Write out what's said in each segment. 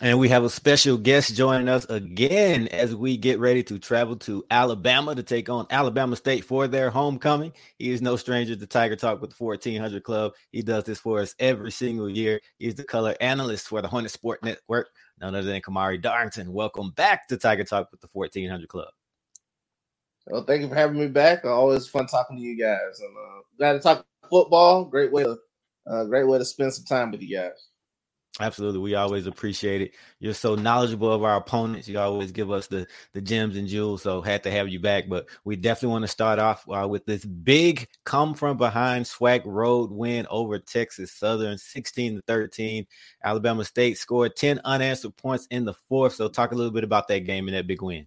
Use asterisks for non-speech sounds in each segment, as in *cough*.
And we have a special guest joining us again as we get ready to travel to Alabama to take on Alabama State for their homecoming. He is no stranger to Tiger Talk with the 1400 Club. He does this for us every single year. He's the color analyst for the Hornet Sport Network, none other than Kamari Darrington. Welcome back to Tiger Talk with the 1400 Club. Well, thank you for having me back. Always fun talking to you guys. And uh, glad to talk football. Great way to, uh, great way to spend some time with you guys. Absolutely. We always appreciate it. You're so knowledgeable of our opponents. You always give us the, the gems and jewels. So had to have you back. But we definitely want to start off uh, with this big come from behind SWAC road win over Texas Southern 16 to 13. Alabama State scored 10 unanswered points in the fourth. So talk a little bit about that game and that big win.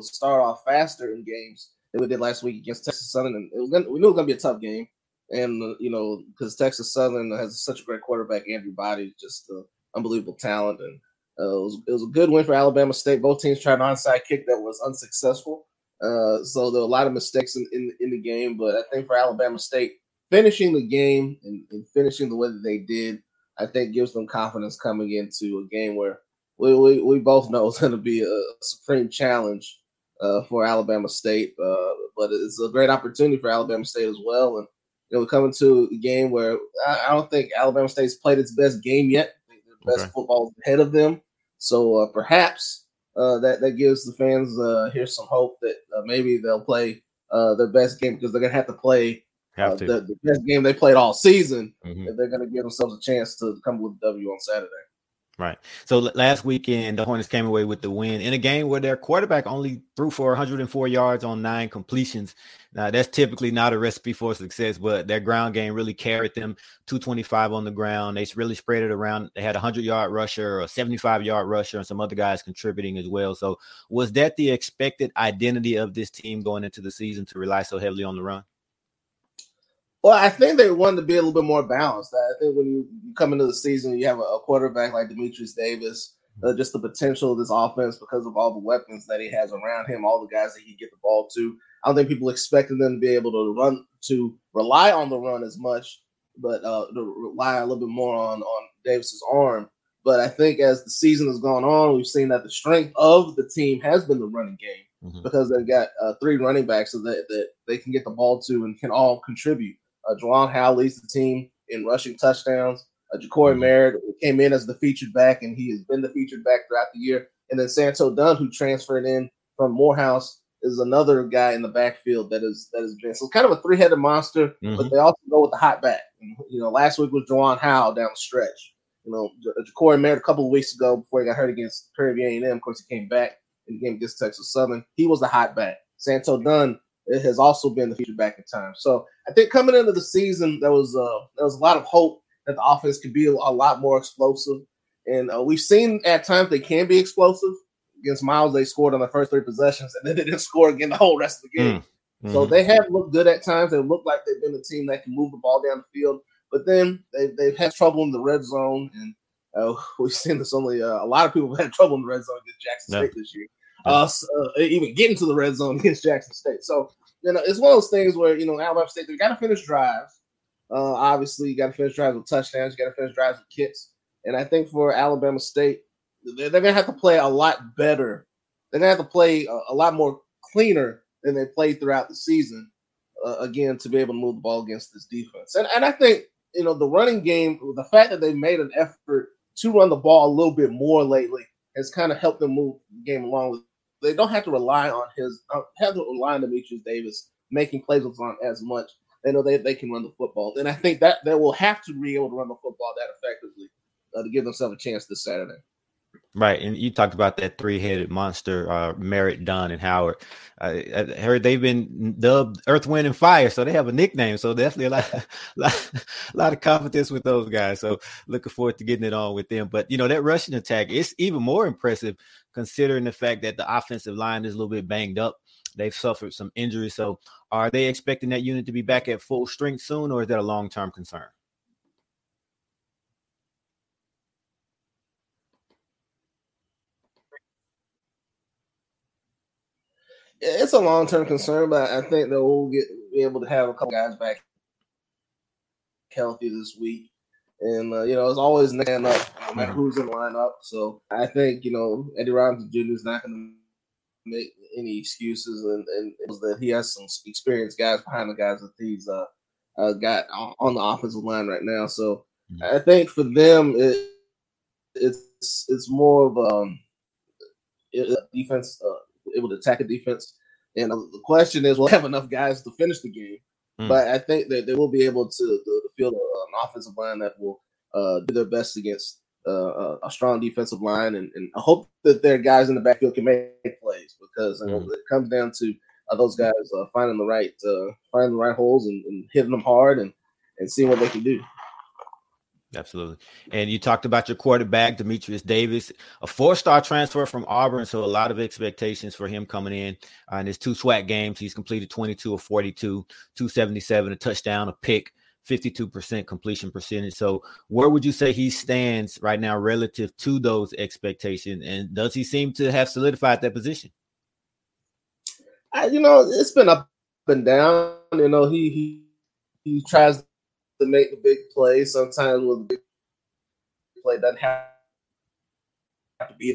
Start off faster in games that we did last week against Texas Southern, and it was gonna, we knew it was gonna be a tough game. And uh, you know, because Texas Southern has such a great quarterback, Andrew Body, just uh, unbelievable talent, and uh, it, was, it was a good win for Alabama State. Both teams tried an onside kick that was unsuccessful, uh, so there were a lot of mistakes in, in, in the game. But I think for Alabama State, finishing the game and, and finishing the way that they did, I think gives them confidence coming into a game where we, we, we both know it's going to be a supreme challenge uh, for Alabama State. Uh, but it's a great opportunity for Alabama State as well. And you know, we come into a game where I, I don't think Alabama State's played its best game yet. the best okay. football ahead of them. So uh, perhaps uh, that that gives the fans uh, here some hope that uh, maybe they'll play their best game because they're gonna have to play. Have to. The, the, best game they played all season, mm-hmm. they're going to give themselves a chance to come with a W on Saturday. Right. So last weekend, the Hornets came away with the win in a game where their quarterback only threw for 104 yards on nine completions. Now, that's typically not a recipe for success, but their ground game really carried them 225 on the ground. They really spread it around. They had a 100 yard rusher, a 75 yard rusher, and some other guys contributing as well. So, was that the expected identity of this team going into the season to rely so heavily on the run? Well, I think they wanted to be a little bit more balanced. I think when you, come into the season, you have a, a quarterback like Dematrius Davis, uh, just the potential of this offense because of all the weapons that he has around him, all the guys that he get the ball to. I don't think people expected them to be able to run to rely on the run as much, but uh, to rely a little bit more on on Davis's arm. But I think as the season has gone on, we've seen that the strength of the team has been the running game mm-hmm. because they've got uh, three running backs that, that they can get the ball to and can all contribute. Uh, Juwan Howe leads the team in rushing touchdowns. Uh, Ja'Cory mm-hmm. Merritt came in as the featured back, and he has been the featured back throughout the year. And then Santo Dunn, who transferred in from Morehouse, is another guy in the backfield that is that has been so kind of a three headed monster. Mm-hmm. But they also go with the hot back. You know, last week was Juwan Howe down the stretch. You know, Ja'Cory Merritt a couple of weeks ago before he got hurt against Prairie View A&M. Of course, he came back in the game against Texas Southern. He was the hot back. Santo Dunn it has also been the future back in time. So I think coming into the season, there was uh, there was a lot of hope that the offense could be a, a lot more explosive, and uh, we've seen at times they can be explosive. Against Miles, they scored on the first three possessions, and then they didn't *laughs* score again the whole rest of the game. Mm-hmm. So they have looked good at times. They look like they've been a team that can move the ball down the field, but then they, they've had trouble in the red zone, and uh, *laughs* we've seen this only uh, a lot of people have had trouble in the red zone against Jackson State this year uh, even getting to the red zone *laughs* against Jackson State. So you know, it's one of those things where you know Alabama State they got to finish drives. Uh, obviously, you got to finish drives with touchdowns. You got to finish drives with kicks. And I think for Alabama State, they're, they're, gonna have to play a lot better. They're gonna have to play a, a lot more cleaner than they played throughout the season. Uh, again, to be able to move the ball against this defense, and and I think you know the running game, the fact that they made an effort to run the ball a little bit more lately has kind of helped them move the game along they don't have to rely on his uh, have to rely on Dematrius Davis making plays with on as much. They know they, they can run the football, and I think that they will have to be able to run the football that effectively uh, to give themselves a chance this Saturday. Right, and you talked about that three-headed monster, uh, Merritt, Dunn, and Howard. I, I, heard they've been dubbed Earth, Wind, and Fire, so they have a nickname. So definitely a lot, *laughs* lot, lot of confidence with those guys. So looking forward to getting it on with them. But you know that rushing attack, it's even more impressive considering the fact that the offensive line is a little bit banged up. They've suffered some injuries. So are they expecting that unit to be back at full strength soon, or is that a long-term concern? It's a long term concern, but I think that we'll get be able to have a couple guys back healthy this week. And uh, you know, it's always man up, no matter who's in the lineup. So I think you know Eddie Robinson Jr. is not going to make any excuses, and, and that he has some experienced guys behind the guys that he's uh, uh, got on the offensive line right now. So mm-hmm. I think for them, it, it's it's more of um, a defense. Uh, able to attack a defense. And uh, the question is, will have enough guys to finish the game? Mm. But I think that they will be able to, to, to field an offensive line that will uh, do their best against uh, a strong defensive line, and, and, I hope that their guys in the backfield can make plays because mm. it comes down to uh, those guys uh, finding the right uh, finding the right holes and, and, hitting them hard and and seeing what they can do. Absolutely. And you talked about your quarterback, Dematrius Davis, a four star transfer from Auburn. So a lot of expectations for him coming in. Uh, in his two SWAC games, he's completed 22 of 42, 277, a touchdown, a pick, 52% completion percentage. So where would you say he stands right now relative to those expectations? And does he seem to have solidified that position? I, you know, it's been up and down. You know, he he he tries to make the big play. Sometimes with the big play doesn't have to be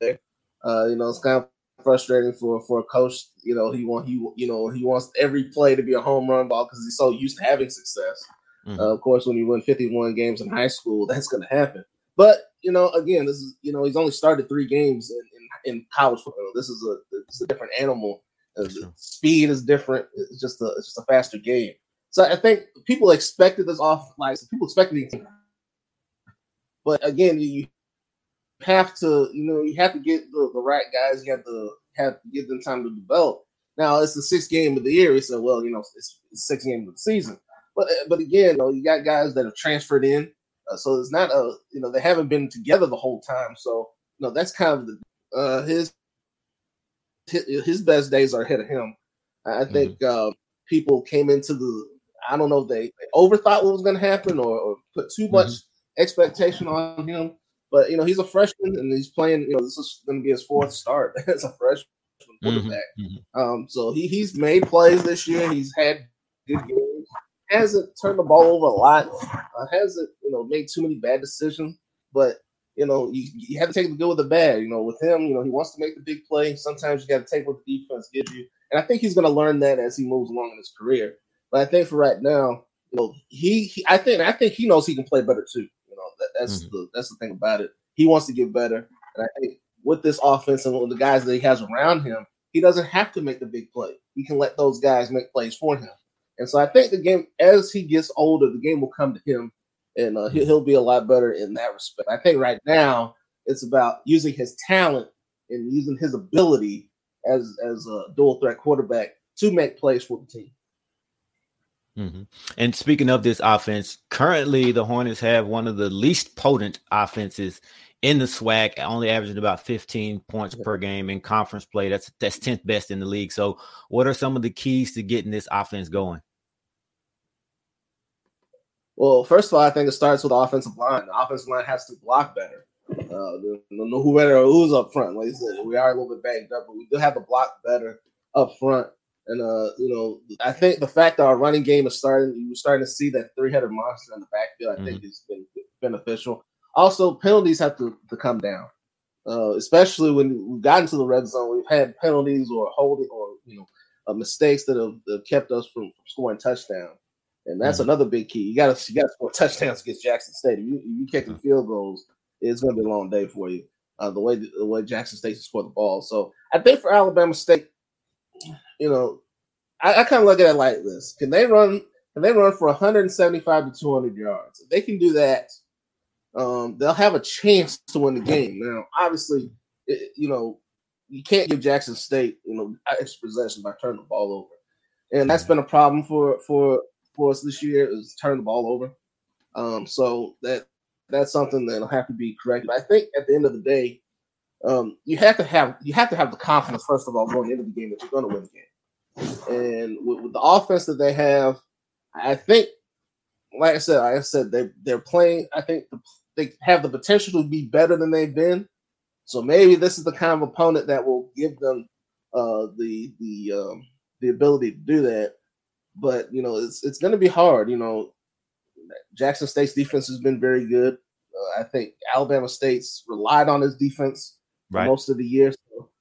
there. Uh, you know, it's kind of frustrating for for a coach. You know, he want he you know he wants every play to be a home run ball because he's so used to having success. Mm-hmm. Uh, of course, when you win 51 games in high school, that's going to happen. But you know, again, this is you know he's only started three games in, in, in college football. This is a it's a different animal. Uh, speed is different. It's just a it's just a faster game. So I think people expected this off like people expected it. But again, you have to, you know, you have to get the, the right guys. You have to have to give them time to develop. Now it's the sixth game of the year. He said, well, you know, it's the sixth game of the season. But but again, you, know, you got guys that have transferred in, uh, so it's not a you know they haven't been together the whole time. So you know that's kind of the, uh, his his best days are ahead of him. I think mm-hmm. uh, people came into the I don't know if they, they overthought what was going to happen or, or, put too much mm-hmm. expectation on him. But you know, he's a freshman and he's playing. You know, this is going to be his fourth start *laughs* as a freshman mm-hmm. quarterback. Mm-hmm. Um, so he he's made plays this year. He's had good games. Hasn't turned the ball over a lot. Uh, hasn't you know made too many bad decisions. But you know, you, you have to take the good with the bad. You know, with him, you know, he wants to make the big play. Sometimes you got to take what the defense gives you, and I think he's going to learn that as he moves along in his career. But I think for right now, you know, he, he I think I think he knows he can play better too. You know, that, that's mm-hmm. the that's the thing about it. He wants to get better, and I think with this offense and with the guys that he has around him, he doesn't have to make the big play. He can let those guys make plays for him. And so I think the game, as he gets older, the game will come to him, and uh, he'll, he'll be a lot better in that respect. I think right now it's about using his talent and using his ability as as a dual threat quarterback to make plays for the team. Mm-hmm. And speaking of this offense, currently the Hornets have one of the least potent offenses in the SWAC, only averaging about 15 points per game in conference play. That's that's 10th best in the league. So, what are some of the keys to getting this offense going? Well, first of all, I think it starts with the offensive line. The offensive line has to block better. Uh, whoever who's up front, like I said, we are a little bit banged up, but we do have to block better up front. And uh, you know, I think the fact that our running game is starting, you're starting to see that three-headed monster in the backfield. I mm-hmm. think has been beneficial. Also, penalties have to, to come down, uh, especially when we've gotten to the red zone. We've had penalties or holding or you know uh, mistakes that have, have, kept us from, from scoring touchdowns. And that's mm-hmm. another big key. You got to you got to score *laughs* touchdowns against Jackson State. If you, if you kicking mm-hmm. field goals, it's going to be a long day for you. Uh, the way the way Jackson State scored the ball. So I think for Alabama State, you know, I, I kind of look at it like this: Can they run? Can they run for 175 to 200 yards? If they can do that, um, they'll have a chance to win the game. Now, obviously, it, you know, you can't give Jackson State, you know, extra possession by turning the ball over, and that's been a problem for for for us this year is turn the ball over. Um, so that that's something that'll have to be corrected. I think at the end of the day, um, you have to have you have to have the confidence first of all going into the game that you're going to win the game, and with, with the offense that they have, I think, like I said, like I said they they're playing. I think the, they have the potential to be better than they've been. So maybe this is the kind of opponent that will give them uh, the the um, the ability to do that. But you know, it's it's going to be hard. You know, Jackson State's defense has been very good. Uh, I think Alabama State's relied on his defense right. most of the year.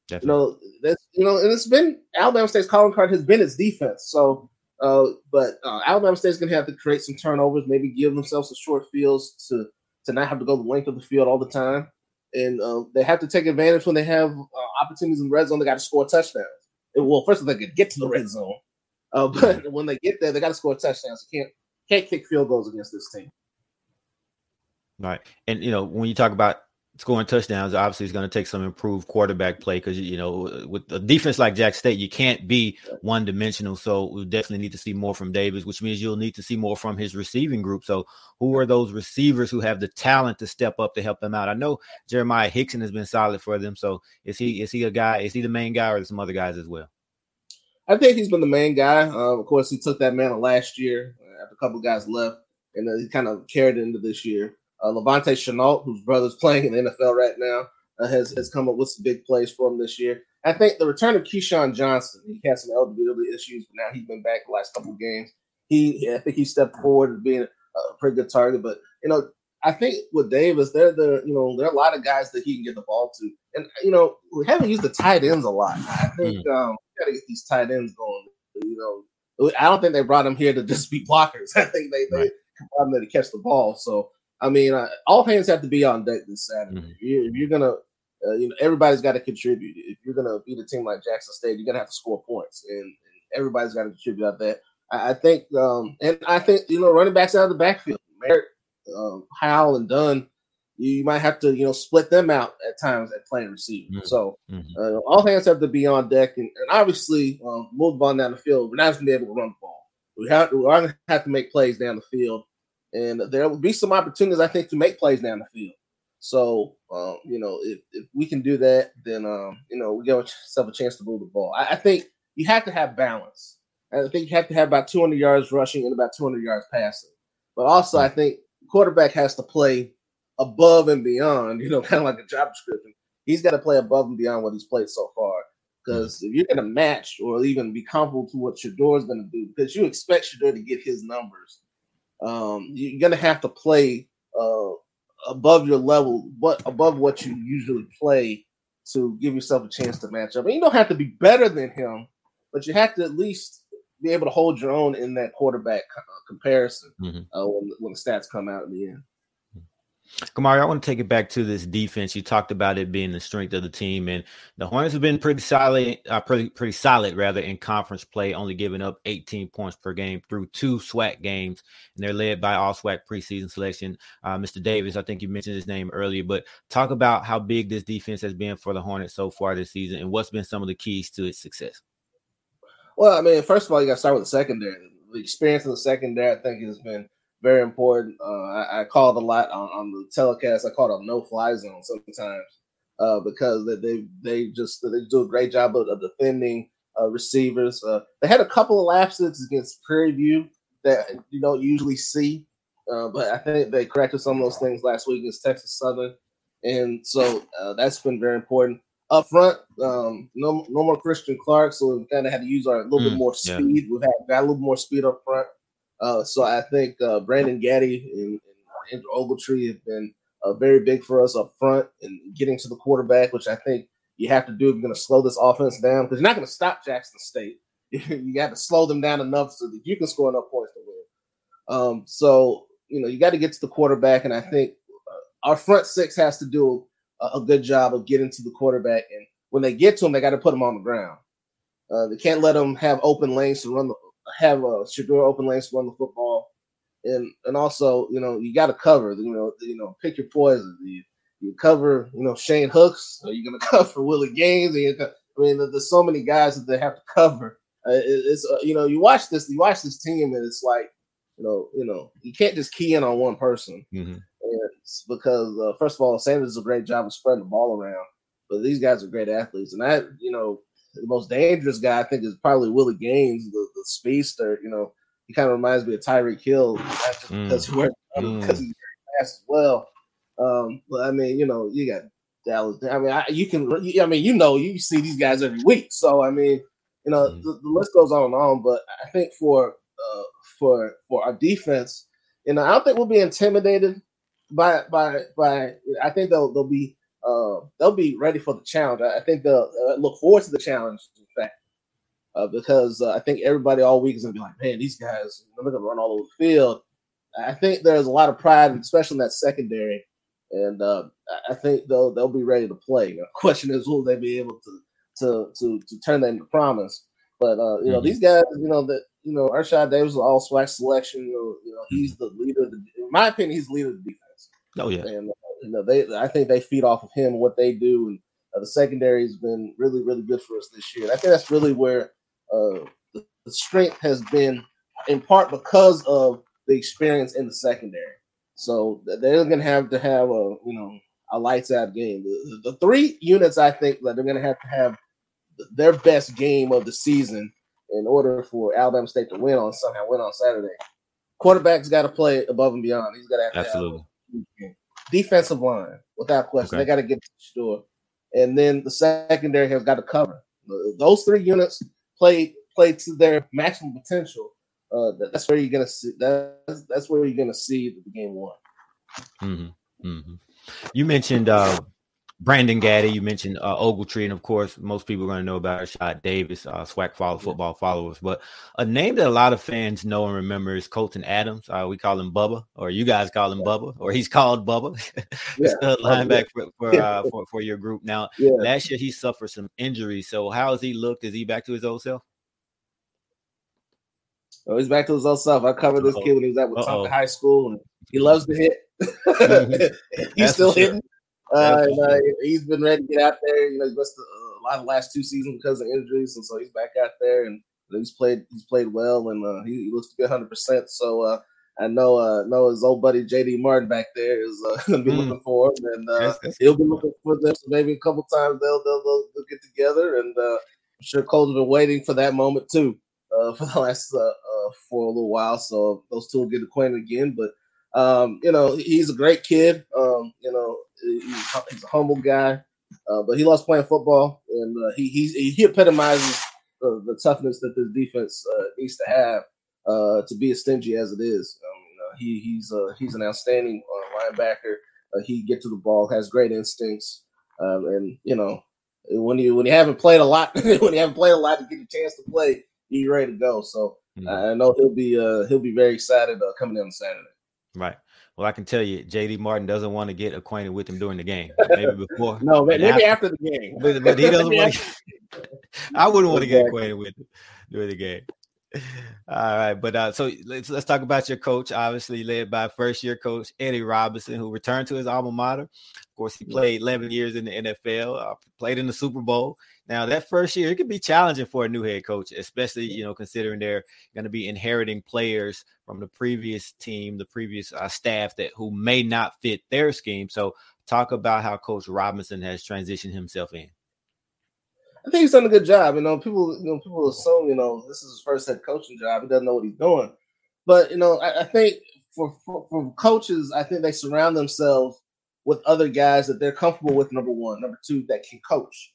So, you know, that's you know, and it's been Alabama State's calling card has been its defense. So, uh, but uh, Alabama State's going to have to create some turnovers, maybe give themselves some short fields to to not have to go the length of the field all the time and uh, they have to take advantage when they have uh, opportunities in the red zone. They got to score touchdowns. well, first of all, they could get to the red zone, uh, *laughs* but when they get there, they got to score touchdowns. You can't can't kick field goals against this team. Right, and you know when you talk about scoring touchdowns obviously is going to take some improved quarterback play because you know with a defense like Jack State you can't be one dimensional so we definitely need to see more from Davis which means you'll need to see more from his receiving group. So who are those receivers who have the talent to step up to help them out? I know Jeremiah Hickson has been solid for them. So is he is he a guy is he the main guy or some other guys as well? I think he's been the main guy. Uh, of course he took that mantle last year after a couple guys left and uh, he kind of carried it into this year uh, La'Vontae Shenault, whose brother's playing in the NFL right now, uh, has has come up with some big plays for him this year. I think the return of Keyshawn Johnson, he had some eligibility issues, but now he's been back the last couple of games. He, I think he stepped forward as being a pretty good target. But you know, I think with Davis, there, there, you know, there are a lot of guys that he can get the ball to, and you know, we haven't used the tight ends a lot. I think mm. um, we got to get these tight ends going. You know, I don't think they brought him here to just be blockers. *laughs* I think they right. they brought him there to catch the ball. So I mean, uh, all hands have to be on deck this Saturday. Mm-hmm. If, you, if you're gonna, uh, you know, everybody's got to contribute. If you're gonna beat a team like Jackson State, you're gonna have to score points, and, and everybody's got to contribute out there. I, I, think, um, and I think you know, running backs out of the backfield, Merritt, um, Howell, and Dunn, you might have to you know split them out at times at playing receiver. Mm-hmm. So mm-hmm. uh, all hands have to be on deck, and, and obviously um, move the ball down the field. We're not going to be able to run the ball. We have we are going to have to make plays down the field and there will be some opportunities I think to make plays down the field. So um, you know, if, if we can do that, then um, you know we give ourselves a chance to move the ball. I, I, think you have to have balance. I think you have to have about 200 yards rushing and about 200 yards passing. But also, I think quarterback has to play above and beyond. *laughs* You know, kind of like a job description. He's got to play above and beyond what he's played so far. Because if you're going to match or even be comparable to what Shedeur's going to do, because you expect Shedeur to get his numbers um, you're gonna have to play uh, above your level, but above what you usually play to give yourself a chance to match up. And you don't have to be better than him, but you have to at least be able to hold your own in that quarterback comparison mm-hmm. uh, when, when the stats come out in the end. Kamari, I want to take it back to this defense. You talked about it being the strength of the team, and the Hornets have been pretty solid, uh, pretty pretty solid rather in conference play, only giving up 18 points per game through two SWAC games, and they're led by all SWAC preseason selection, uh, Mr. Davis. I think you mentioned his name earlier, but talk about how big this defense has been for the Hornets so far this season, and what's been some of the keys to its success. Well, I mean, first of all, you got to start with the secondary. The experience of the secondary, I think, has been very important. Uh, I, I called a lot on, on, the telecast. I called a no fly zone sometimes uh, because they they just they do a great job of, of defending uh, receivers. Uh, they had a couple of lapses against Prairie View that you don't usually see, uh, but I think they corrected some of those things last week against Texas Southern, and so uh, that's been very important. Up front, um, no, no more Christian Clark, so we kind of had to use our a little mm, bit more speed. Yeah. We've had got a little more speed up front. Uh, so I think uh, Brandon Gaddy and, and Andrew Ogletree have been uh, very big for us up front and getting to the quarterback, which I think you have to do if you're going to slow this offense down because you're not going to stop Jackson State. *laughs* you got to slow them down enough so that you can score enough points to win. Um, so you know you got to get to the quarterback, and I think uh, our front six has to do a, a, good job of getting to the quarterback. And when they get to him, they got to put him on the ground. Uh, they can't let them have open lanes to run the have a Shedeur open lanes to run the football. and and also you know you got to cover. You know you know pick your poison. You, you cover you know Shane Hooks. Are you going *laughs* to cover Willie Gaines? I mean, there's so many guys that they have to cover. Uh, it, it's uh, you know you watch this you watch this team and it's like you know you know you can't just key in on one person. Mm-hmm. because uh, first of all, Sanders does a great job of spreading the ball around, but these guys are great athletes, and that you know the most dangerous guy I think is probably Willie Gaines, the, the speedster. You know, he kind of reminds me of Tyreek Hill, mm. because he mm. because he's very fast as well. Um, but I mean, you know, you got Dallas. I mean, I, you can. I mean, you know, you see these guys every week. So I mean, you know, mm. the, the, list goes on and on. But I think for uh, for for our defense, you know, I don't think we'll be intimidated by by by. I think they'll they'll be uh, they'll be ready for the challenge. I, I think they'll uh, look forward to the challenge. In fact, uh, because uh, I think everybody all week is gonna be like, man, these guys they're gonna run all over the field. I think there's a lot of pride, especially in that secondary, and uh, I think they'll they'll be ready to play. The *laughs* question is, will they be able to to to, to turn that into promise? But uh, you know, mm-hmm. these guys, you know that you know, Ershad Davis was all SWAC selection. You know, you know, he's the leader. The, in my opinion, he's the leader of the defense. Oh yeah, and you know, they I think they feed off of him what they do, and uh, the secondary has been really really good for us this year. And I think that's really where uh, the, the strength has been, in part because of the experience in the secondary. So they're going to have to have a you know a lights out game. The, the, three units I think that they're going to have to have their best game of the season in order for Alabama State to win on somehow win on Saturday. Quarterback's got to play above and beyond. He's got to have absolutely. Defensive line, without question. Okay. They got to get to the store. And then the secondary has got to cover. Those three units play play to their maximum potential. Uh, that's where you're gonna see. That's that's where you're gonna see the game one. Mm-hmm. Mm-hmm. You mentioned uh, Brandon Gaddy, you mentioned uh, Ogletree, and of course, most people are going to know about Rashad Davis, uh, SWAC follow, football followers. But a name that a lot of fans know and remember is Colton Adams. Uh, we call him Bubba, or you guys call him Bubba, or he's called Bubba. *laughs* yeah. linebacker for for, uh, for, for your group. Now, yeah. last year he suffered some injuries. So how has he looked? Is he back to his old self? Oh, he's back to his old self. I covered this Uh-oh. kid when he was at Wetumpka High School, and he loves to hit. mm-hmm. *laughs* he's That's still hitting. Uh, and, uh, he's been ready to get out there. You know, he's missed a, lot of the last two seasons because of injuries, and so he's back out there and he's played. He's played well, and uh, he, he, looks to be 100. percent So uh, I know uh, know his old buddy JD Martin back there is uh, *laughs* to be mm. looking for him, and uh, that's, that's he'll be looking for them. So maybe a couple times they'll they'll, they'll, they'll get together, and uh, I'm sure Cole's been waiting for that moment too uh, *laughs* for the last uh, uh, for a little while. So those two will get acquainted again. But um, you know, he's a great kid. Um, you know, he's, he's a humble guy, uh, but he loves playing football, and uh, he he he epitomizes the, the toughness that this defense uh, needs to have uh, to be as stingy as it is. Um, you know, he he's uh, he's an outstanding uh, linebacker. he gets to the ball, has great instincts, um, and you know when you when you haven't played a lot, *laughs* when you haven't played a lot, to get a chance to play, you're ready to go. So mm-hmm. I know he'll be uh, he'll be very excited uh, coming in on Saturday. Right. Well, I can tell you, JD Martin doesn't want to get acquainted with him during the game. Maybe before. *laughs* no, maybe after, after, the game. But, but he doesn't *laughs* want. To, *laughs* I wouldn't want to get acquainted with him during the game. All right, but uh, so let's let's talk about your coach. Obviously, led by first year coach Eddie Robinson, who returned to his alma mater. Of course, he played 11 years in the NFL, uh, played in the Super Bowl. Now, that first year, it can be challenging for a new head coach, especially you know considering they're going to be inheriting players from the previous team, the previous uh, staff that who may not fit their scheme. So, talk about how Coach Robinson has transitioned himself in. I think he's done a good job. You know, people, you know, people assume, you know, this is his first head coaching job. He doesn't know what he's doing. But you know, I, I think for, for, for coaches, I think they surround themselves with other guys that they're comfortable with. Number one, number two, that can coach.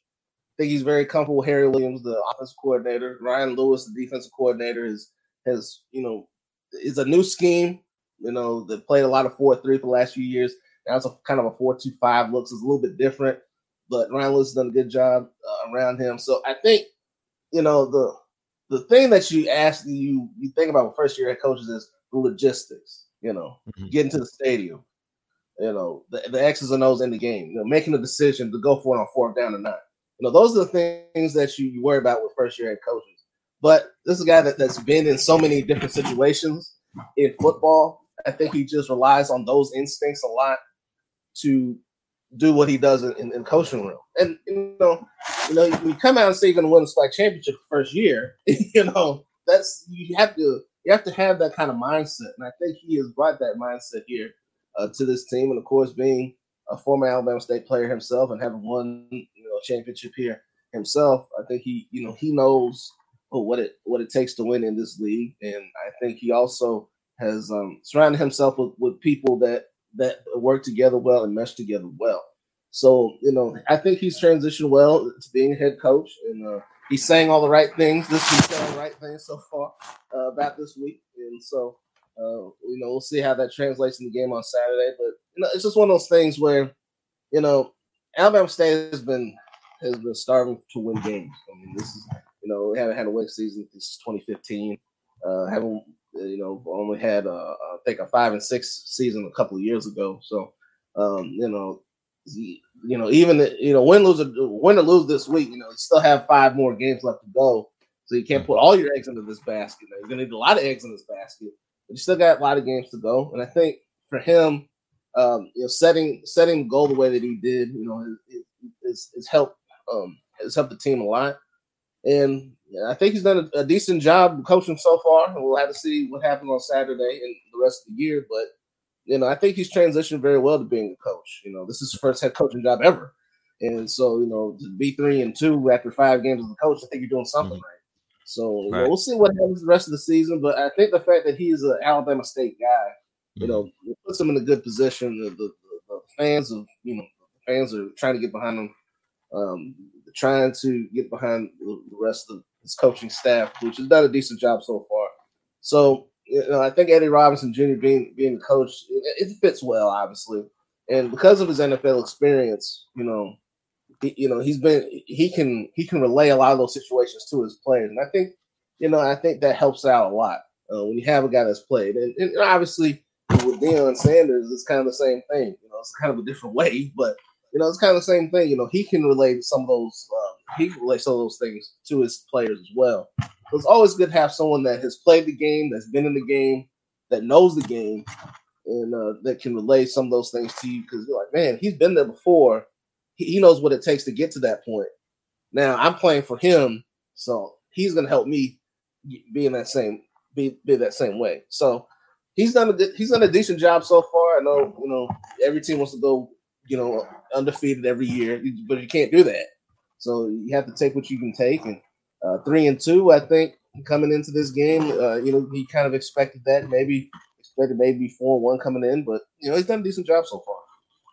Think he's very comfortable with Harry Williams, the offensive coordinator. Ryan Lewis, the defensive coordinator, is has you know is a new scheme. You know, they played a lot of four three for the last few years. Now it's a kind of a four two five looks It's a little bit different but Ryan Lewis has done a good job uh, around him. So I think, you know, the the thing that you ask you you think about with first year head coaches is the logistics. You know, mm-hmm. getting to the stadium. You know, the, the X's and O's in the game. You know, making a decision to go for it on fourth down or not. You know, those are the things that you, worry about with first year head coaches. But this is a guy that, that's been in so many different situations in football I think he just relies on those instincts a lot to do what he does in, in coaching room. And you know, you know, you come out and say you're going to win the SWAC championship first year. *laughs* You know, that's you have to you have to have that kind of mindset, and I think he has brought that mindset here uh, to this team. And of course, being a former Alabama State player himself and having won championship here himself, I think he you know he knows what it what it takes to win in this league, and I think he also has um, surrounded himself with, with people that that work together well and mesh together well. So you know, I think he's transitioned well to being a head coach, and uh, he's saying all the right things. This is saying the right things so far uh, about this week, and so uh, you know we'll see how that translates in the game on Saturday. But you know, it's just one of those things where you know Alabama State has been has been starving to win games. I mean, this is you know we haven't had a win season since 2015. Uh, haven't you know only had uh, think a five and six season a couple of years ago. So um, you know you know, even you know, win lose win or lose this week, you know, you still have five more games left to go. So you can't put all your eggs into this basket. You're gonna need a lot of eggs in this basket, but you still got a lot of games to go. And I think for him, um, you know, setting setting goal the way that he did, you know, is is helped um has helped the team a lot. And I think he's done a, a, decent job coaching so far. We'll have to see what happens on Saturday and the rest of the year. But you know, I think he's transitioned very well to being a coach. You know, this is his first head coaching job ever. And so, you know, to be three and two after five games as a coach, I think you're doing something mm-hmm. right. So right. know, we'll see what happens the rest of the season. But I think the fact that he's an Alabama State guy, you know, mm-hmm. it puts him in a good position. The, the, the, fans of you know, fans are trying to get behind him, um, trying to get behind the rest of his coaching staff, which has done a decent job so far. So you know, I think Eddie Robinson Jr. being being the coach, it, it, fits well, obviously, and because of his NFL experience, you know, he, you know he's been he can he can relay a lot of those situations to his players, and I think you know I think that helps out a lot uh, when you have a guy that's played, and, and obviously with Deion Sanders, it's kind of the same thing. You know, it's kind of a different way, but you know, it's kind of the same thing. You know, he can relate some of those, um, he can relate some of those things to his players as well it's always good to have someone that has played the game, that's been in the game, that knows the game, and uh, that can relay some of those things to you. Because you're like, man, he's been there before. He, he knows what it takes to get to that point. Now I'm playing for him, so he's gonna help me be in that same be be that same way. So he's done a he's done a decent job so far. I know you know every team wants to go you know undefeated every year, but you can't do that. So you have to take what you can take and uh, three and two, I think, coming into this game. Uh, you know, he kind of expected that. Maybe expected maybe four one coming in, but you know, he's done a decent job so far.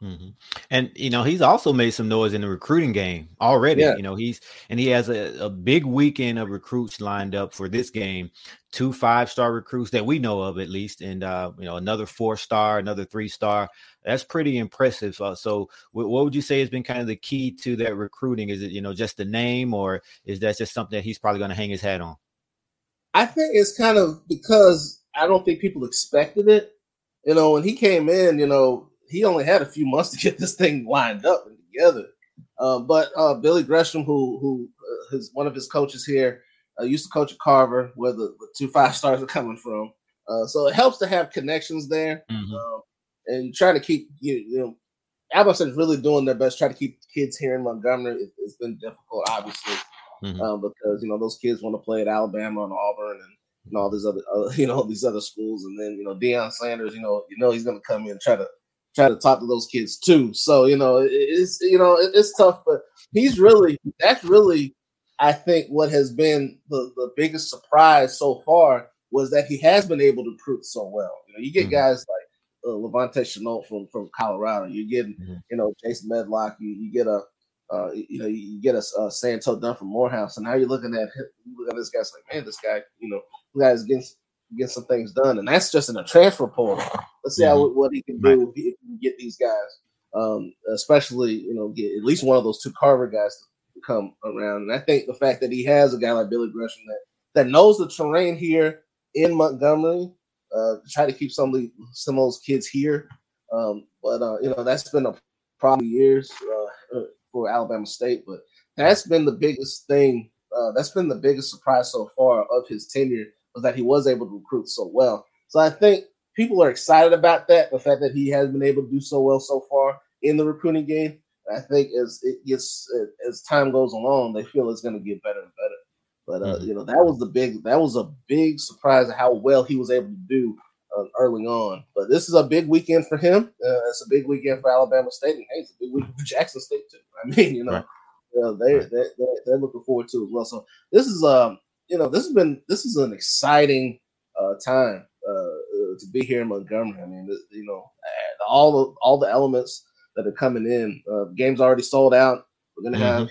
Mm-hmm. And you know he's also made some noise in the recruiting game already. Yeah. You know he's and he has a, a big weekend of recruits lined up for this game. Two five star recruits that we know of at least, and uh, you know another four star, another three star. That's pretty impressive. Uh, so what would you say has been kind of the key to that recruiting? Is it you know just the name, or is that just something that he's probably going to hang his hat on? I think it's kind of because I don't think people expected it. You know, when he came in, you know, he only had a few months to get this thing lined up and together. Uh, but uh, Billy Gresham, who who uh, is one of his coaches here, uh, used to coach at Carver, where the, the two five stars are coming from. Uh, so it helps to have connections there, mm-hmm. Um, and try to keep you, you know. Alabama is really doing their best, try to keep kids here in Montgomery. It, has been difficult, obviously, mm-hmm. Um, because you know those kids want to play at Alabama and Auburn and and all these other, uh, *laughs* you know, these other schools. And then, you know, Deion Sanders, you know, you know, he's going to come in and try to try to talk to those kids too. So you know, it's you know it's tough, but he's really that's really I think what has been the the biggest surprise so far was that he has been able to recruit so well. You know, you get mm-hmm. guys like uh, La'Vontae Shenault from from Colorado. You get mm-hmm. you know Jason Medlock. You you get a uh, you know you get a, a Santo Dunn from Morehouse, and now you're looking at him, you look at this guy's like man, this guy you know guys getting get some things done, and that's just in a transfer portal. Let's see mm-hmm. how what he can do if, he, can get these guys, um, especially you know get at least one of those two Carver guys to come around. And I think the fact that he has a guy like Billy Gresham that that knows the terrain here in Montgomery, uh, to try to keep some of the, some of those kids here. Um, but uh, you know that's been a problem years uh, uh, for Alabama State, but that's been the biggest thing. Uh, that's been the biggest surprise so far of his tenure was that he was able to recruit so well. So I think people are excited about that. The fact that he has been able to do so well so far in the recruiting game. I think as it gets as time goes along, they feel it's going to get better and better. But uh, mm-hmm. you know that was the big that was a big surprise of how well he was able to do uh, early on. But this is a big weekend for him. Uh, it's a big weekend for Alabama State, and hey, it's a big weekend for *laughs* Jackson State too. I mean, you know, right. they, right. they, they they're looking forward to as well. So this is um you know this has been this is an exciting uh, time uh, uh, to be here in Montgomery. I mean, you know, all the all the elements that are coming in. Uh, game's already sold out. We're gonna mm-hmm. have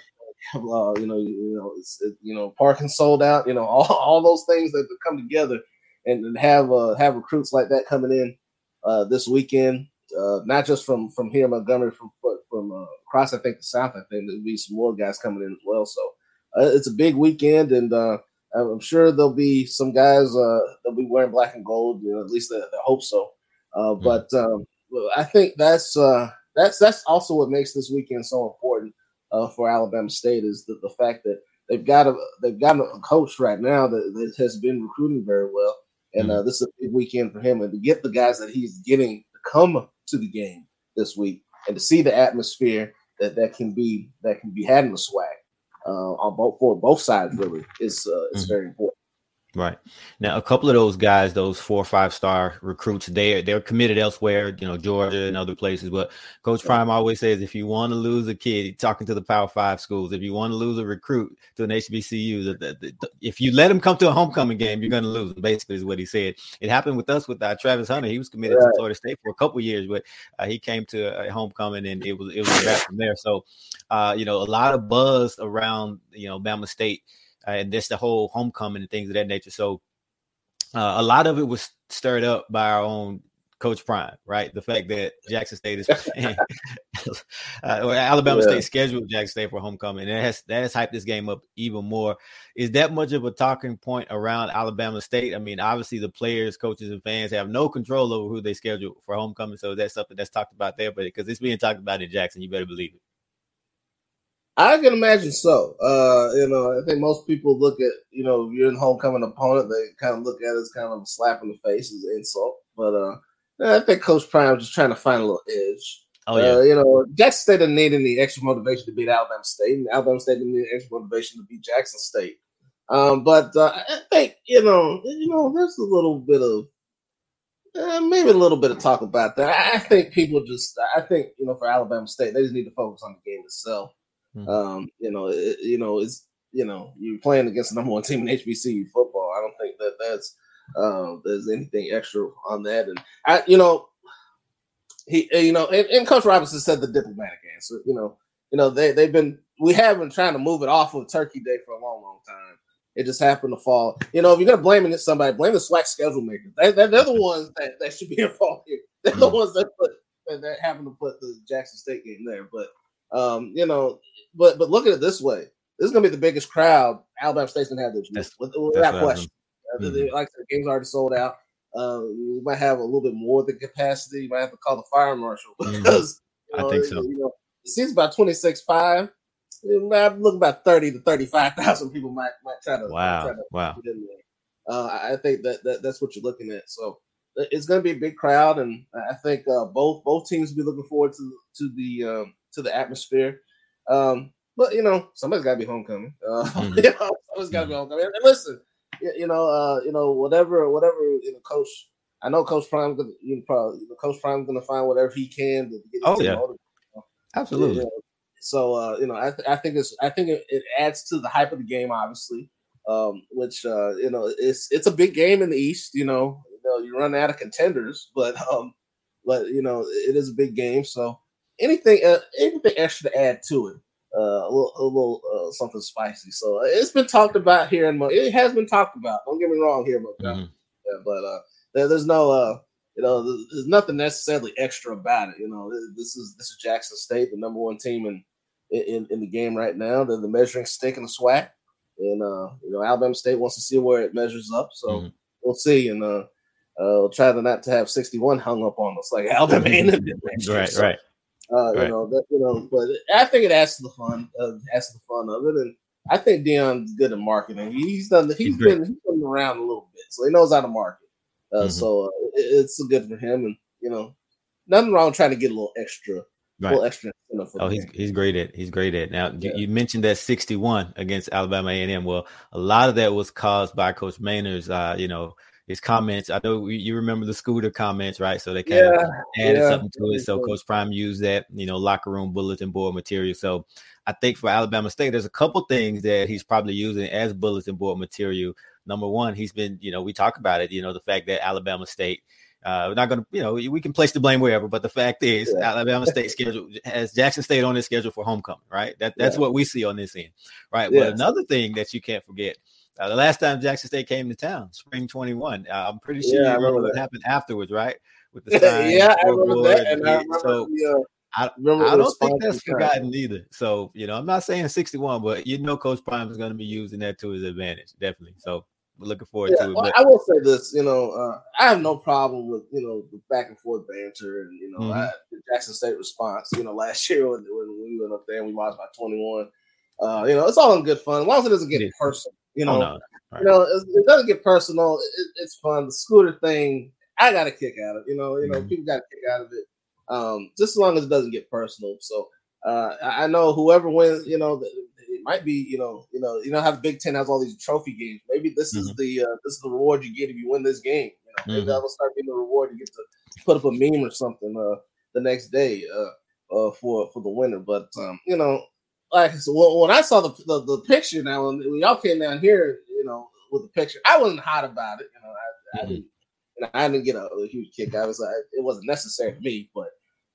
uh, you know, you, know, it's, it, you know, parking sold out. You know, *laughs* all, all those things that come together and, and have uh, have recruits like that coming in uh, this weekend. Uh, not just from from here, in Montgomery, from from uh, across, I think the South. I think there'll be some more guys coming in as well. So uh, it's a big weekend, and uh, I'm sure there'll be some guys uh, that'll be wearing black and gold. You know, at least they, they hope so. Uh, mm-hmm. But um, I think that's uh, that's that's also what makes this weekend so important uh, for Alabama State is the, the fact that they've got a they've got a coach right now that, that has been recruiting very well, and mm-hmm. uh, this is a big weekend for him. And to get the guys that he's getting to come to the game this week and to see the atmosphere that that can be that can be had in the SWAC uh, on both for both sides really is uh, is mm-hmm. very important. Right now, a couple of those guys, those four or five star recruits, they they're committed elsewhere, you know, Georgia and other places. But Coach Prime always says, if you want to lose a kid, talking to the Power Five schools, if you want to lose a recruit to an HBCU, if you let him come to a homecoming game, you're going to lose. Basically, is what he said. It happened with us with uh, Travis Hunter. He was committed right. to Florida State for a couple years, but uh, he came to a homecoming and it was it was back from there. So, uh, you know, a lot of buzz around you know Bama State uh, and this the whole homecoming and things of that nature. So uh, a lot of it was stirred up by our own Coach Prime, right? The fact that Jackson State is *laughs* playing, uh, or Alabama yeah. State scheduled Jackson State for homecoming, and that has that has hyped this game up even more. Is that much of a talking point around Alabama State? I mean, obviously the players, coaches, and fans have no control over who they schedule for homecoming, so that's something that's talked about there. But because it's being talked about in Jackson, you better believe it. I can imagine so. Uh, you know, I think most people look at, you know, you're an homecoming opponent, they kind of look at it as kind of a slap in the face as an insult. But uh, I think Coach Prime was just trying to find a little edge. Oh, yeah. Uh, you know, Jackson State didn't need any extra motivation to beat Alabama State, and Alabama State didn't need extra motivation to beat Jackson State. Um, but uh, I think, you know, you know, there's a little bit of uh, maybe a little bit of talk about that. I think people just, I think, you know, for Alabama State, they just need to focus on the game itself. Mm-hmm. Um, you know, it, you know, it's you know, you're playing against the number one team in HBCU football. I don't think that that's um, there's anything extra on that. And I, you know, he, you know, and, and Coach Robinson said the diplomatic answer. You know, you know, they they've been we have been trying to move it off of Turkey Day for a long, long time. It just happened to fall. You know, if you're gonna blame it somebody, blame the SWAC schedule makers. They, they're, they're the ones that, that should be *laughs* involved here. They're the mm-hmm. ones that put that, that happen to put the Jackson State game there. But um, you know, but but look at it this way: this is going to be the biggest crowd Alabama State's going to have this year, without question. Mm-hmm. Like the game's already sold out. Uh, you might have a little bit more than capacity. You might have to call the fire marshal *laughs* mm-hmm. because mm-hmm. know, I think so. You know, it seems about twenty six five. I'm looking about thirty to thirty five thousand people might might try to wow try to wow. Uh, I think that, that that's what you're looking at. So it's going to be a big crowd, and I think uh, both both teams will be looking forward to to the um, to the atmosphere. Um, but you know, somebody's got to be homecoming. Uh, mm-hmm. you know, somebody's got to be mm-hmm. homecoming. And listen, you know, uh, you know, whatever, whatever, you know, coach. I know Coach Prime. Gonna, you know, probably Coach Prime's going to find whatever he can to get. Oh yeah, you know? absolutely. You know? So uh, you know, I, th- I think it's I think it, it, adds to the hype of the game, obviously. Um, which uh, you know, it's it's a big game in the East. You know, you know, you run out of contenders, but um, but you know, it is a big game. So anything uh, anything extra to add to it uh, a little, a little uh, something spicy. So uh, it's been talked about here, and it has been talked about. Don't get me wrong here, but mm-hmm. yeah, but uh, there, there's no, uh, you know, there's nothing necessarily extra about it. You know, this is this is Jackson State, the number one team in in, in the game right now. They're the measuring stick in the SWAC, and uh, you know, Alabama State wants to see where it measures up. So mm-hmm. we'll see, and uh, uh, we'll try to not to have 61 hung up on us like Alabama. *laughs* right, so, right. Uh, right. You know, that, you know, but I think it adds to the fun, uh, adds to the fun of it, and I think Deion's good at marketing. He's done, he's, he's been, he's been around a little bit, so he knows how to market. Uh, mm-hmm. So uh, it, it's good for him, and you know, nothing wrong trying to get a little extra Right. Well, extra oh, he's he's great at he's great at now. Yeah. You, you, mentioned that 61 against Alabama A&M. Well, a lot of that was caused by Coach Maynor's, uh, you know, his comments. I know you remember the scooter comments, right? So they kind yeah, of added yeah, something to it. So Coach Prime used that, you know, locker room bulletin board material. So I think for Alabama State, there's a couple things that he's probably using as bulletin board material. Number one, he's been, you know, we talk about it, you know, the fact that Alabama State uh, we're not going to, you know, we can place the blame wherever, but the fact is, yeah. Alabama State schedule has Jackson State on his schedule for homecoming, right? That that's yeah. what we see on this end, right? Yes. But another thing that you can't forget, uh, the last time Jackson State came to town, spring twenty one, uh, I'm pretty sure yeah, you remember, what happened afterwards, right? With the sign, *laughs* yeah, I remember that. And I remember so, the, uh, I, I don't think that's forgotten either. So, you know, I'm not saying 61, but you know, Coach Prime is going to be using that to his advantage, definitely. So, looking forward yeah, to it. Well, I will say this, you know, uh, I have no problem with you know the back and forth banter and you know mm-hmm. I, the Jackson State response. You know, last *laughs* year when, when we went up there and we lost by twenty one. Uh, you know, it's all in good fun as long as it doesn't get it personal. You oh, know, oh, no. right. you know, it, it, doesn't get personal. It, it's fun. The scooter thing, I got a kick out of. It, you know, you know, mm-hmm. people got a kick out of it. Um, just as long as it doesn't get personal. So uh, I know whoever wins, you know, it might be, you know, you know, you know how the Big Ten has all these trophy games. Maybe this mm-hmm. is the uh, this is the reward you get if you win this game. You know, maybe mm-hmm. that'll start being the reward. You get to put up a meme or something uh, the next day uh, uh, for for the winner. But um, you know, like so when I saw the, the, the picture now, when, when, y'all came down here, you know, with the picture, I wasn't hot about it. You know, I, mm-hmm. I didn't, you know, I didn't get a, a, huge kick. I was like, it wasn't necessary to me, but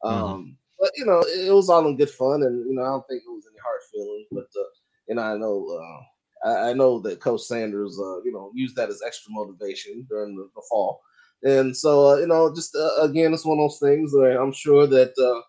mm-hmm. um, but you know, it, it was all in good fun, and you know, I don't think it was any hard feelings, but. Uh, and I know uh, I, I, know that Coach Sanders, uh, you know, used that as extra motivation during the, the fall, and so uh, you know, just uh, again, it's one of those things where I'm sure that uh,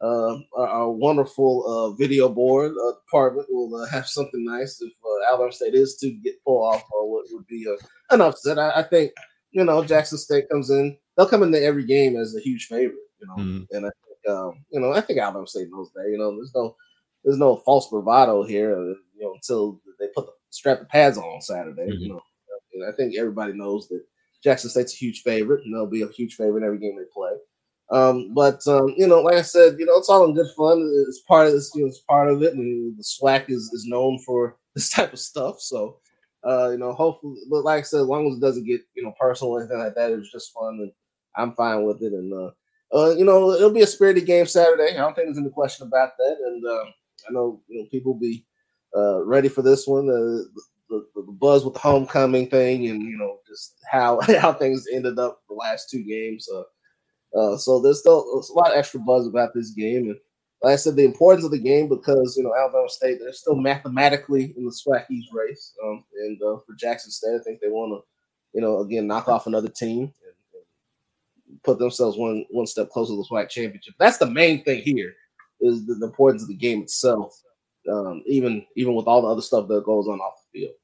uh, our, our, wonderful video board department will have something nice if Alabama State is to get pull off or what would be a, an upset. I, I, think you know Jackson State comes in; they'll come into every game as a huge favorite, you know, mm-hmm. and I think um, you know I think Alabama State knows that. You know, there's no there's no false bravado here, uh, you know, until they put the strap the pads on on Saturday. Mm-hmm. You know, and I think everybody knows that Jackson State's a huge favorite, and they'll be a huge favorite in every game they play. Um, but um, you know, like I said, you know, it's all in good fun. It's part of this, you know, it's part of it, and the SWAC is is known for *laughs* this type of stuff. So, uh, you know, hopefully, but like I said, as long as it doesn't get you know personal or anything like that, it's just fun, and I'm fine with it. And uh, uh, you know, it'll be a spirited game Saturday. I don't think there's any question about that. And uh, I know you know people be uh, ready for this one. Uh, the, the, the, buzz with the homecoming thing, and you know just how *laughs* how things ended up the last two games. Uh, uh, so there's still there's a lot of extra buzz about this game, and like I said, the importance of the game because you know Alabama State they're still mathematically in the SWAC race, um, and uh, for Jackson State, I think they want to, you know, again knock off another team and, and, put themselves one one step closer to the SWAC championship. That's the main thing here is the, the importance of the game itself, um, even even with all the other stuff that goes on off the field.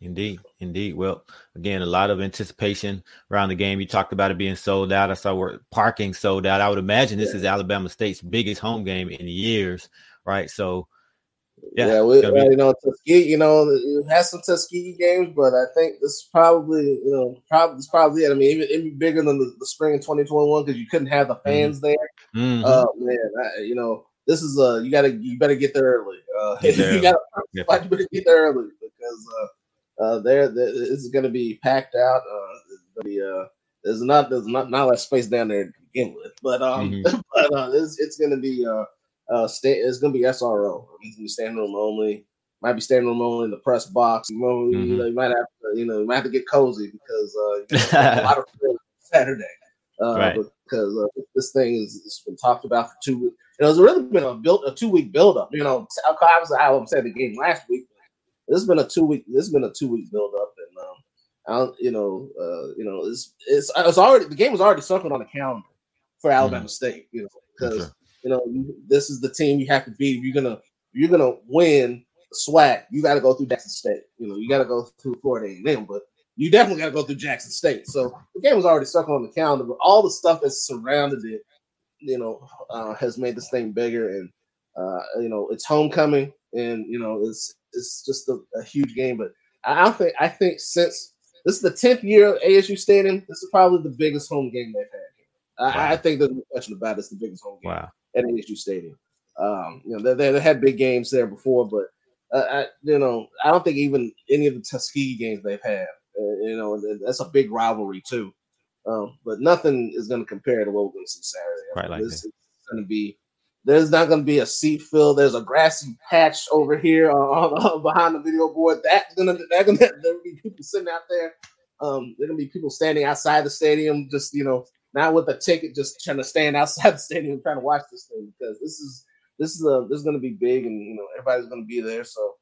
Indeed, indeed. Well, again, a lot of anticipation around the game. You talked about it being sold out. I saw where parking sold out. I would imagine this yeah. is Alabama State's biggest home game in years, right? So, yeah, yeah we, be- you know, Tuskegee, you know, it has some Tuskegee games, but I think this is probably, you know, probably it's probably it. I mean, even, even bigger than the, the spring of 2021 because you couldn't have the fans mm-hmm. there. Mm-hmm. Uh, man, I, you know, this is uh, you gotta you better get there early. Uh, *laughs* you gotta *laughs* you better get there early because uh, uh, there, there it's gonna be packed out. Uh, the uh, there's not there's not not less space down there to begin with, but um, mm-hmm. *laughs* but uh, it's it's gonna be uh uh stay it's gonna be SRO. It's gonna be standing room only. Might be standing room only in the press box. You, know, mm-hmm. you, know, you might have to you know you might have to get cozy because uh, *laughs* a lot of Saturday. Uh, right. because uh, this thing is it's been talked about for two weeks. It has really been a built a two week build up. You know, obviously I was saying the game last week. This has been a two week. This has been a two week build up, and um, I don't, you know, uh, you know, it's it's it's already the game was already circled on the calendar for Alabama mm-hmm. State. You know, because okay. you know you, this is the team you have to beat. If you're gonna you're gonna win SWAC. You got to go through Jackson State. You know, you got to go through Florida A&M, but you definitely got to go through Jackson State. So the game was already stuck on the calendar, but all the stuff that surrounded it, you know, uh, has made this thing bigger. And uh, you know, it's homecoming, and you know, it's it's just a, a huge game. But I, I think I think since this is the tenth year of ASU Stadium. This is probably the biggest home game they've had. I, wow. I, think there's no question about it. It's the biggest home game wow. at ASU Stadium. Um, you know, they, they had big games there before, but uh, I, you know, I don't think even any of the Tuskegee games they've had. Uh, you know, that's a big rivalry too. Um, but nothing is going to compare to what we're going to see Saturday. Right, like this is going to be. There's not going to be a seat fill. There's a grassy patch over here *laughs* on, on, behind the video board. That's gonna, that's gonna, *laughs* there'll be people sitting out there. Um, there's gonna be people standing outside the stadium, just you know, not with a ticket, just trying to stand outside *laughs* the stadium trying to watch this thing because this is this is a this is going to be big, and you know everybody's going to be there. So,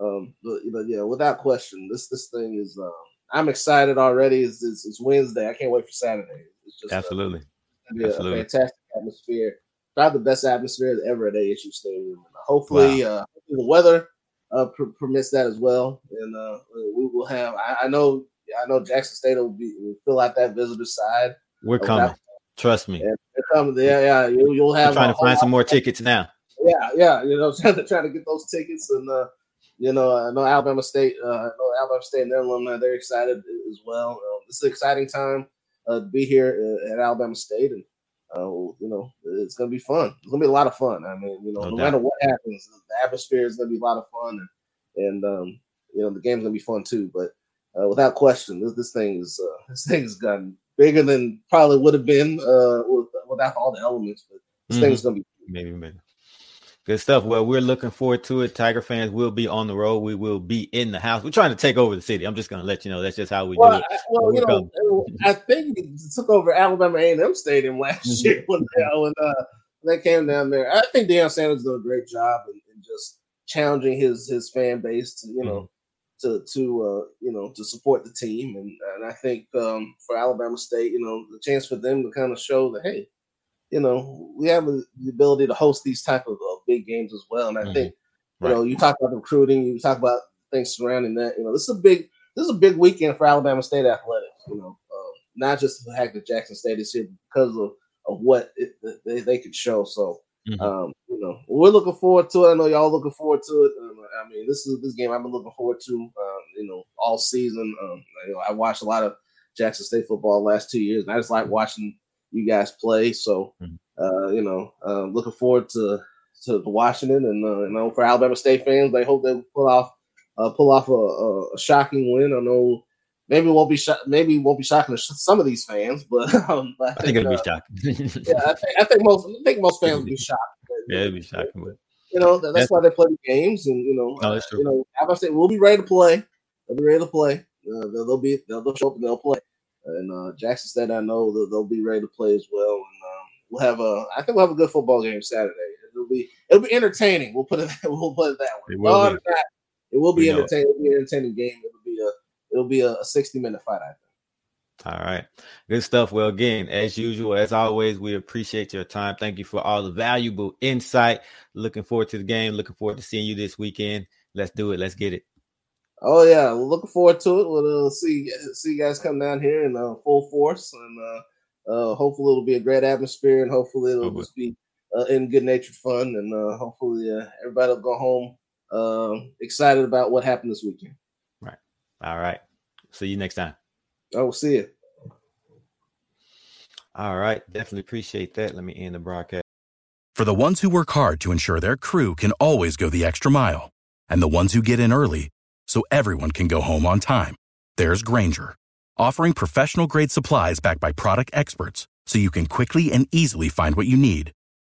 um, but, but yeah, without question, this this thing is. Um, I'm excited already. It's, it's, it's Wednesday. I can't wait for Saturday. It's just absolutely, a, absolutely. a fantastic atmosphere. Probably the best atmosphere ever at ASU Stadium. Hopefully, wow. uh, the weather uh, pr- permits that as well, and uh, we will have. I, I, know, I know Jackson State will be will fill out that visitor side. We're coming. Trust me. they're coming. Yeah, yeah. You, will have. I'm trying to find some more tickets now yeah, yeah. You know, *laughs* trying to try to get those tickets, and uh, you know, I know Alabama State, uh, I know Alabama State and their alumni, they're excited as well. Um, it's an exciting time uh, to be here uh, at Alabama State, and uh, you know, it's gonna be fun. It's gonna be a lot of fun. I mean, you know, no, no matter what happens, the atmosphere is gonna be a lot of fun, and, and um, you know, the game's gonna be fun too. But uh, without question, this this thing is uh, *laughs* this thing's gotten bigger than probably would have been uh, without all the elements. But this mm-hmm. thing's gonna be maybe maybe. Good stuff. Well, we're looking forward to it. Tiger fans will be on the road. We will be in the house. We're trying to take over the city. I'm just going to let you know that's just how we well, do it. I, well, you know, I think it took over Alabama A&M Stadium last mm-hmm. year when, when uh, they came down there. I think Deion Sanders did a great job in, in, just challenging his his fan base to you know mm-hmm. to to uh, you know to support the team, and and I think um, for Alabama State, you know, the chance for them to kind of show that hey you know, we have the ability to host these type of uh, big games as well. And I mm-hmm. think, you right. know, you talk about recruiting, you talk about things surrounding that. You know, this is a big this is a big weekend for Alabama State athletics. You know, uh, not just the fact that Jackson State is here because of of what it, they they could show. So. Mm-hmm. Um, you know, we're looking forward to it. I know y'all looking forward to it. Um, I mean, this is this game I've been looking forward to. Um, you know, all season. Um, you know, I watched a lot of Jackson State football last two years, and I just like watching you guys play. So, mm-hmm. uh, you know, uh, looking forward to to Washington and uh, you know for Alabama State fans, they hope they pull off uh, pull off a, a, shocking win. I know maybe it won't be sho- maybe won't be shocking to some of these fans, but, *laughs* um, I, think, I think it'll be uh, shocking. *laughs* yeah, I think, I think most I think most fans will be shocked. Yeah, it'll be shocking. But you know that's, that's why they play the games, and you know, no, you know, Alabama State will be ready to play. They'll be ready to play. Uh, they'll, they'll, be they'll, they'll show up and they'll play and uh, Jackson State, I know that they'll be ready to play as well. And um, we'll have a, I think we'll have a good football game Saturday. It'll be, it'll be entertaining. We'll put it, *laughs* we'll put it that way. It will be, it will be entertaining. It'll be an entertaining game. It'll be a, it'll be a, 60 minute fight. I think. All right. Good stuff. Well, again, as usual, as always, we appreciate your time. Thank you for all the valuable insight. Looking forward to the game. Looking forward to seeing you this weekend. Let's do it. Let's get it. Oh yeah, looking forward to it. We'll uh, see see you guys come down here in uh, full force, and uh, uh, hopefully it'll be a great atmosphere, and hopefully it'll oh, just be uh, in good natured fun, and uh, hopefully everybody will go home um, excited about what happened this weekend. Right. All right. See you next time. I will see you. All right. Definitely appreciate that. Let me end the broadcast. For the ones who work hard to ensure their crew can always go the extra mile, and the ones who get in early so everyone can go home on time. There's Grainger, offering professional grade supplies backed by product experts so you can quickly and easily find what you need.